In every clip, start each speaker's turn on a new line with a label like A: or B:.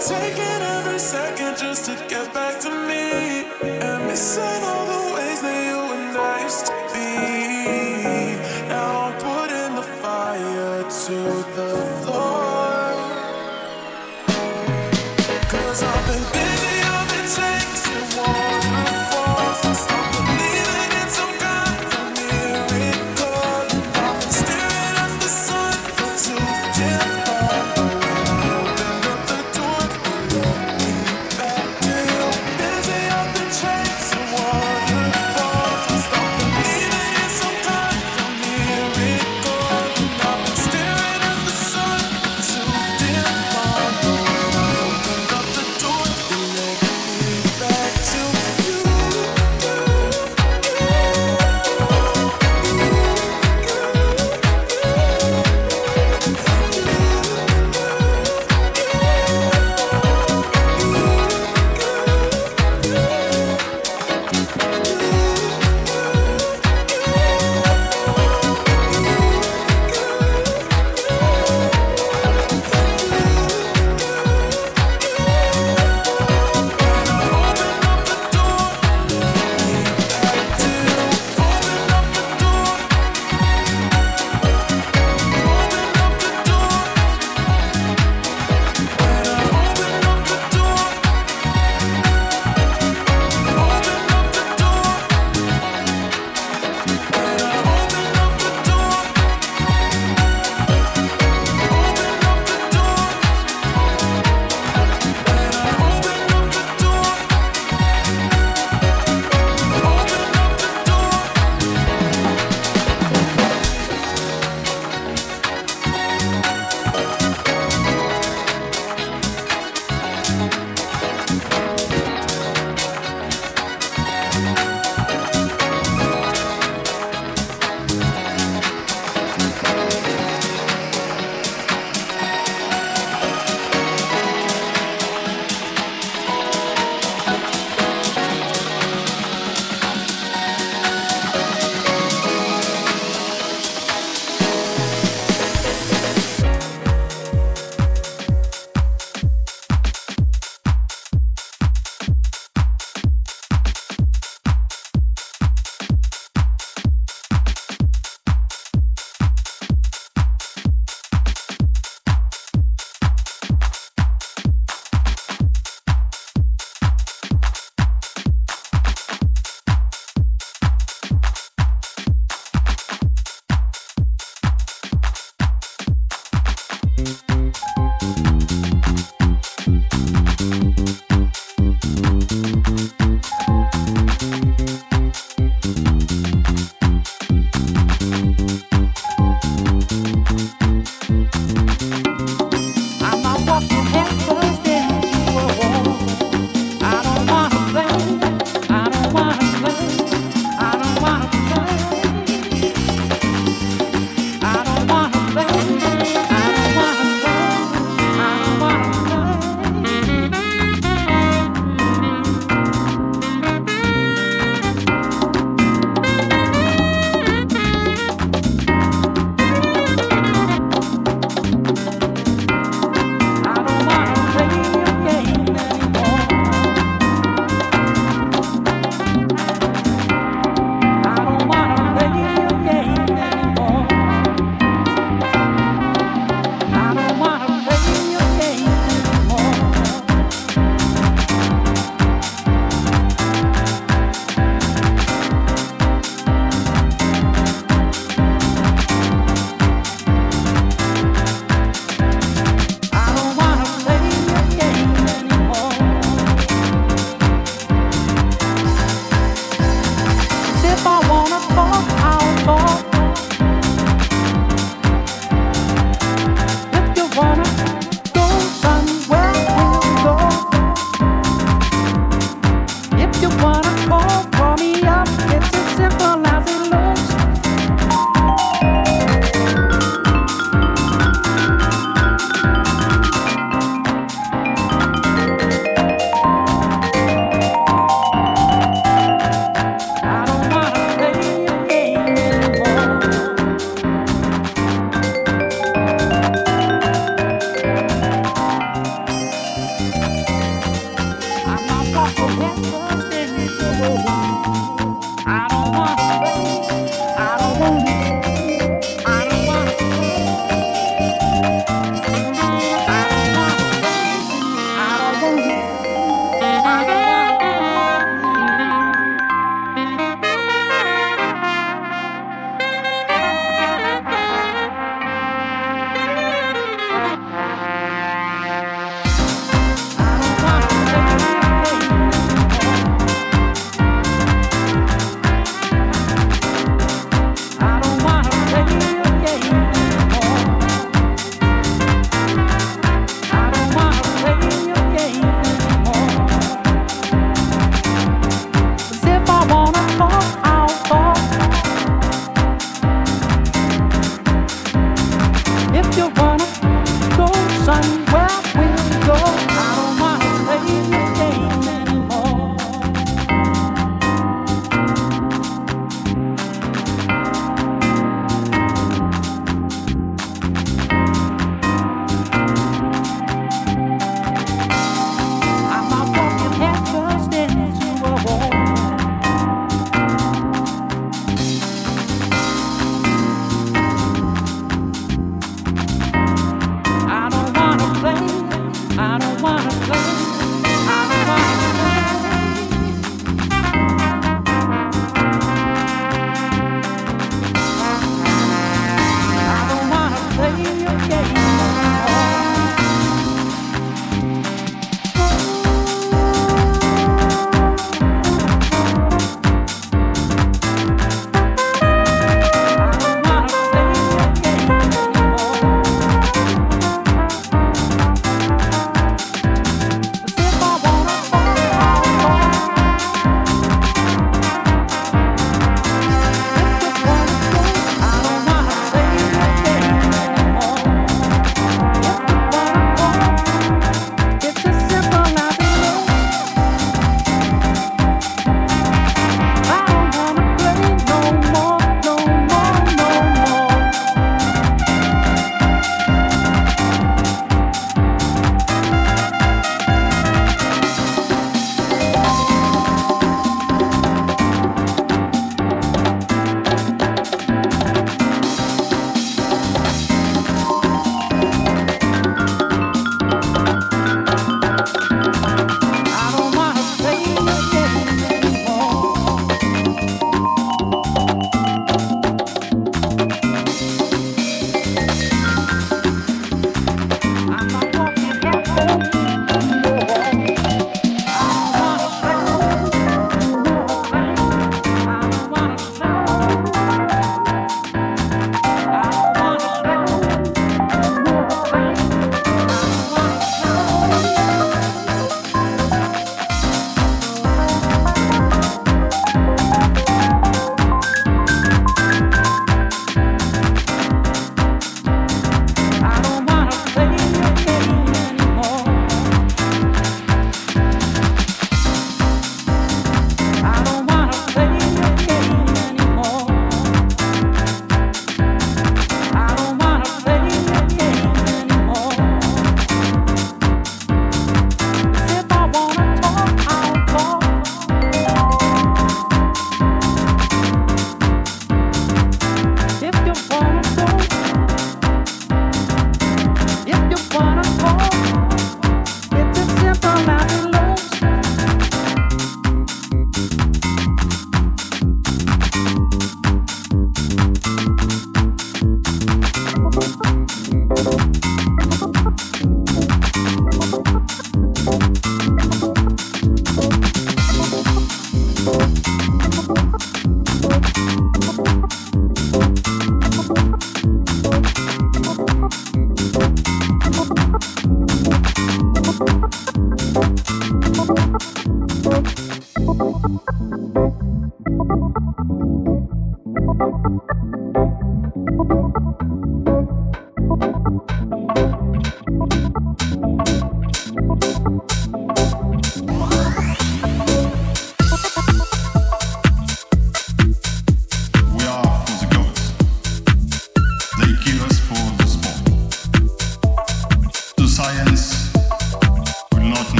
A: taking every second just to get back to me.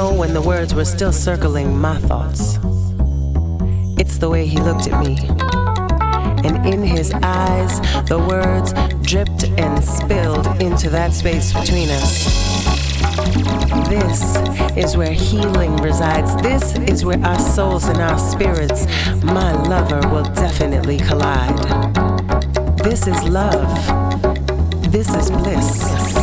B: Know when the words were still circling my thoughts? It's the way he looked at me. And in his eyes, the words dripped and spilled into that space between us. This is where healing resides. This is where our souls and our spirits, my lover, will definitely collide. This is love. This is bliss.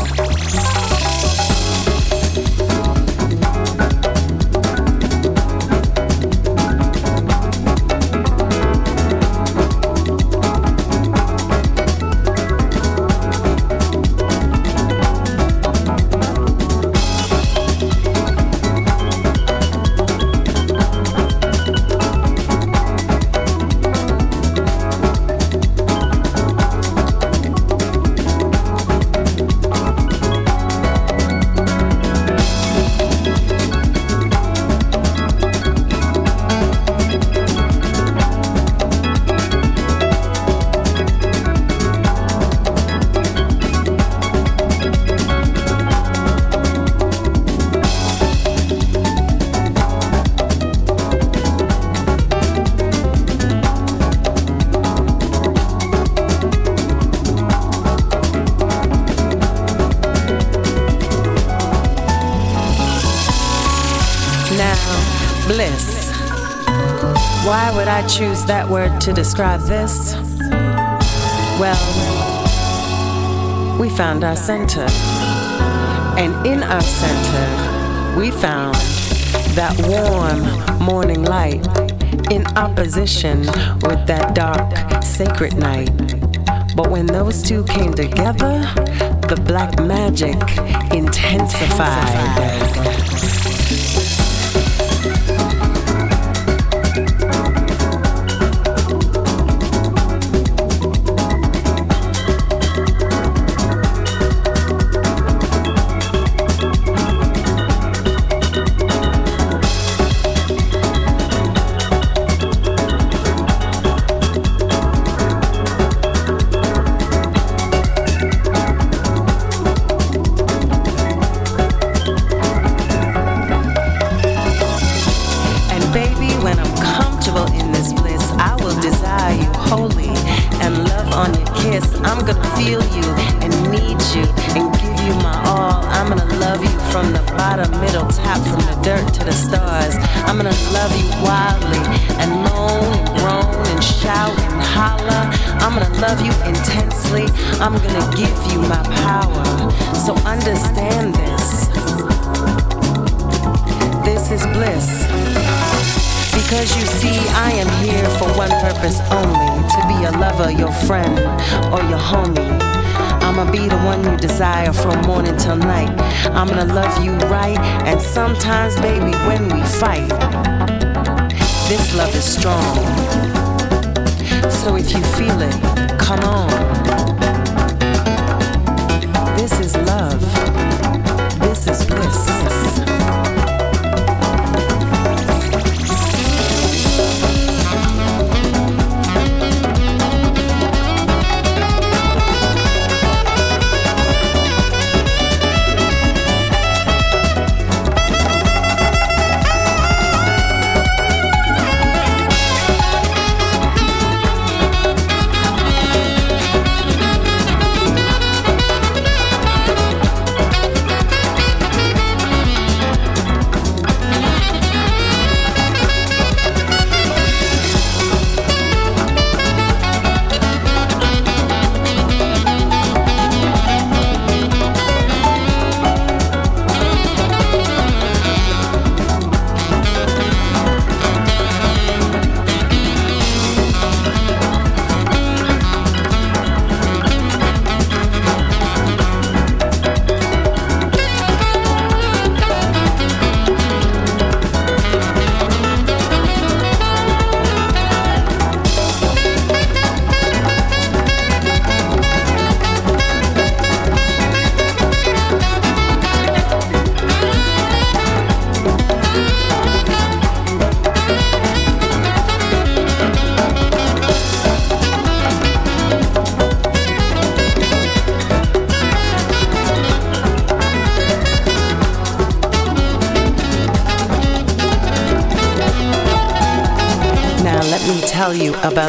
B: Choose that word to describe this? Well, we found our center. And in our center, we found that warm morning light in opposition with that dark, sacred night. But when those two came together, the black magic intensified.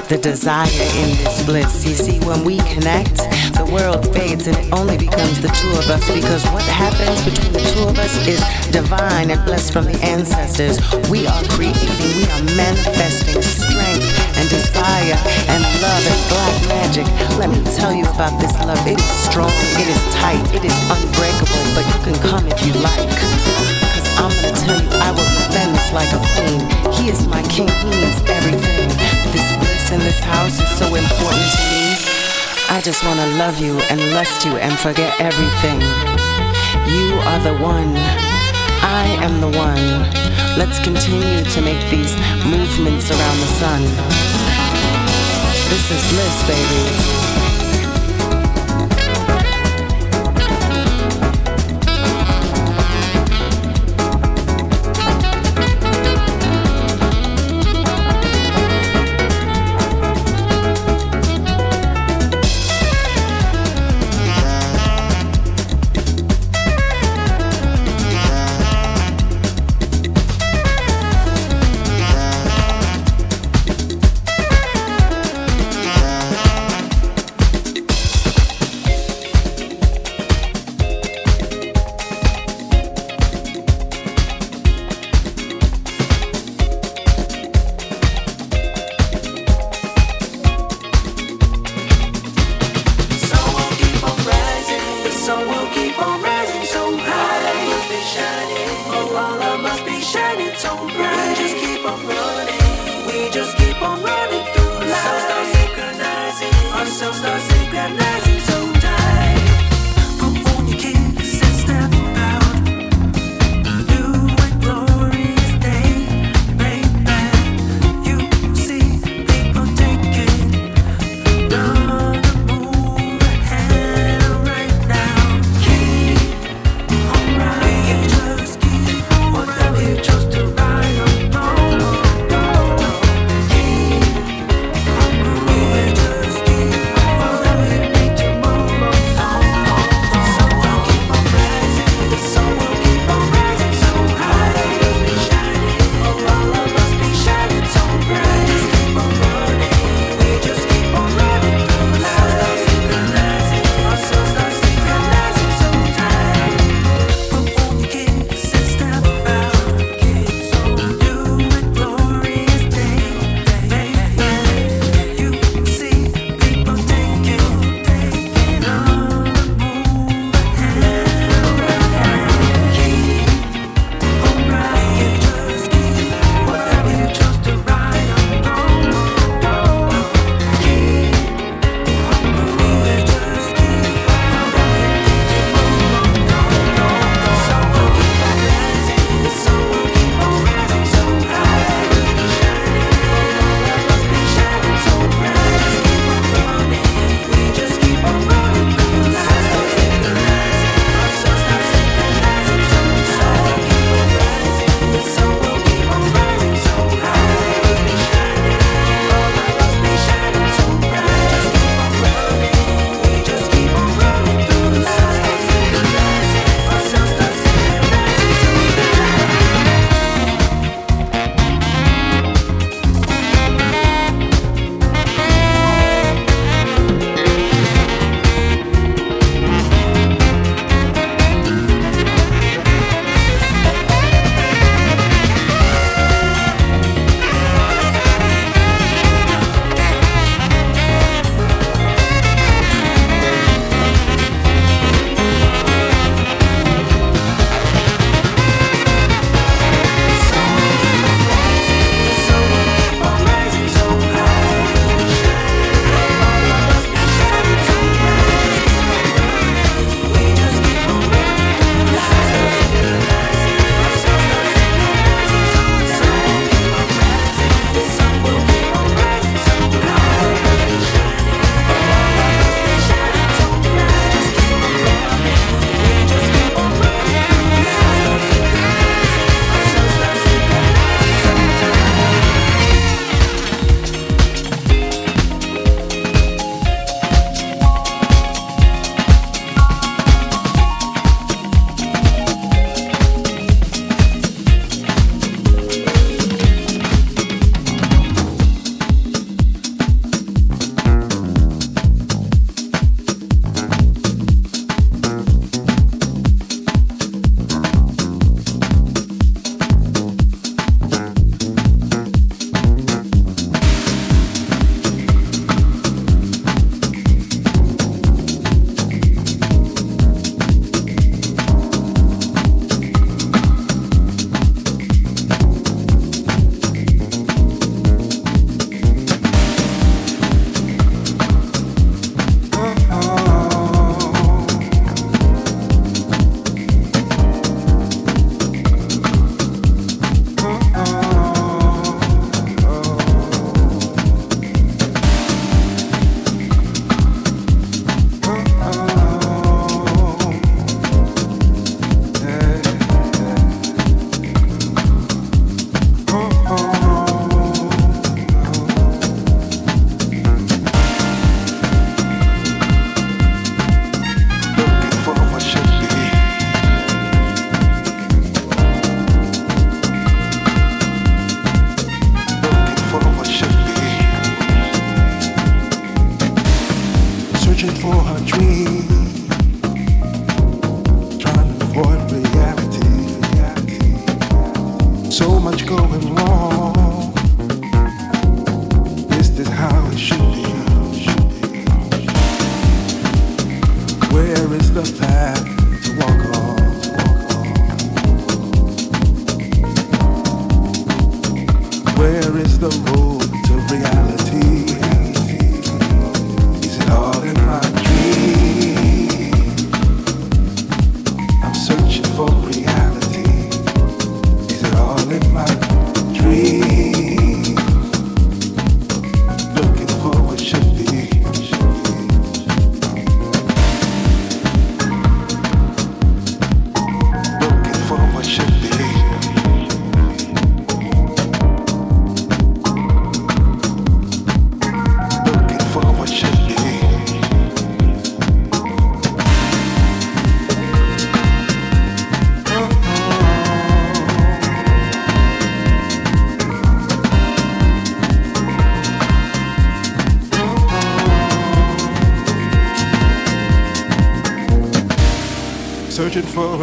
B: The desire in this bliss. You see, when we connect, the world fades and it only becomes the two of us because what happens between the two of us is divine and blessed from the ancestors. We are creating, we are manifesting strength and desire and love and black magic. Let me tell you about this love. It is strong, it is tight, it is unbreakable, but you can come if you like. Cause I'm gonna tell you, I will defend this like a queen. He is my king, he means everything. This in this house is so important to me. I just wanna love you and lust you and forget everything. You are the one. I am the one. Let's continue to make these movements around the sun. This is bliss, baby.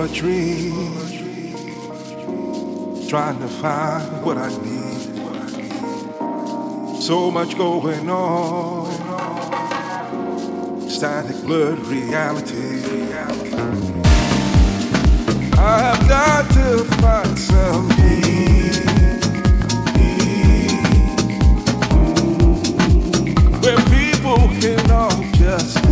C: dream, trying to find what I need. So much going on, static blurred reality. I've got to find some peace where people can all just.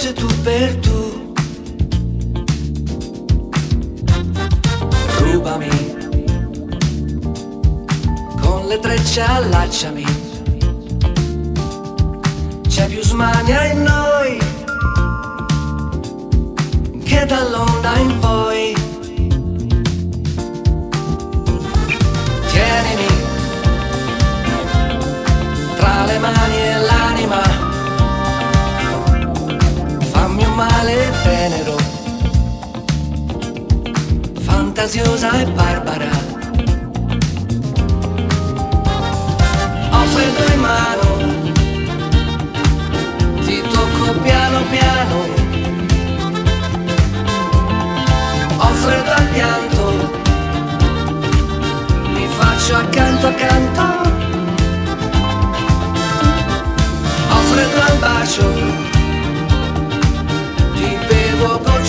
D: voce tu per tu. Rubami, con le trecce allacciami. C'è più smania in noi che dall'onda in poi. Tienimi tenero, fantasiosa e barbara. Offre due mano, ti tocco piano piano. Offre dal pianto, mi faccio accanto accanto. Offre dal bacio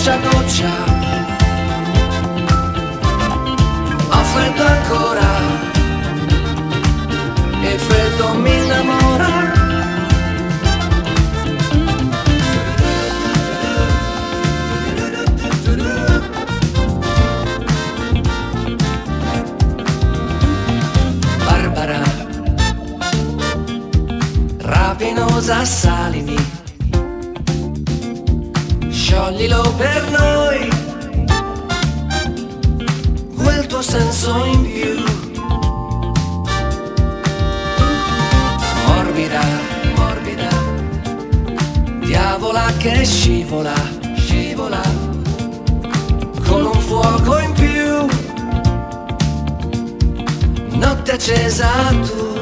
D: goccia a Ho freddo ancora. E freddo mi innamora. Barbara Rapinosa Salini scioglilo per noi, quel tuo senso in più. Morbida, morbida, diavola che scivola, scivola, con un fuoco in più, notte accesa tu.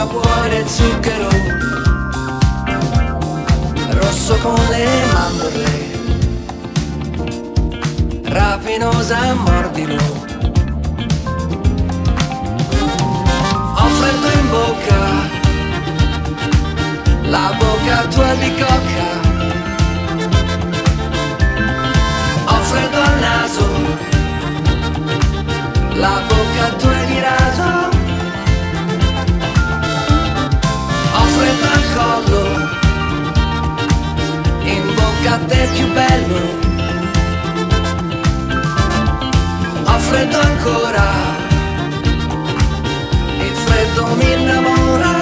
D: Mio cuore zucchero. Rosso con le mandorle. Rapinosa mordilo. Ho freddo in bocca. La bocca tua di cocca. Ho freddo al naso. La bocca tua di raso offre dal collo, in bocca a te più bello, ho freddo ancora, il freddo mi innamora.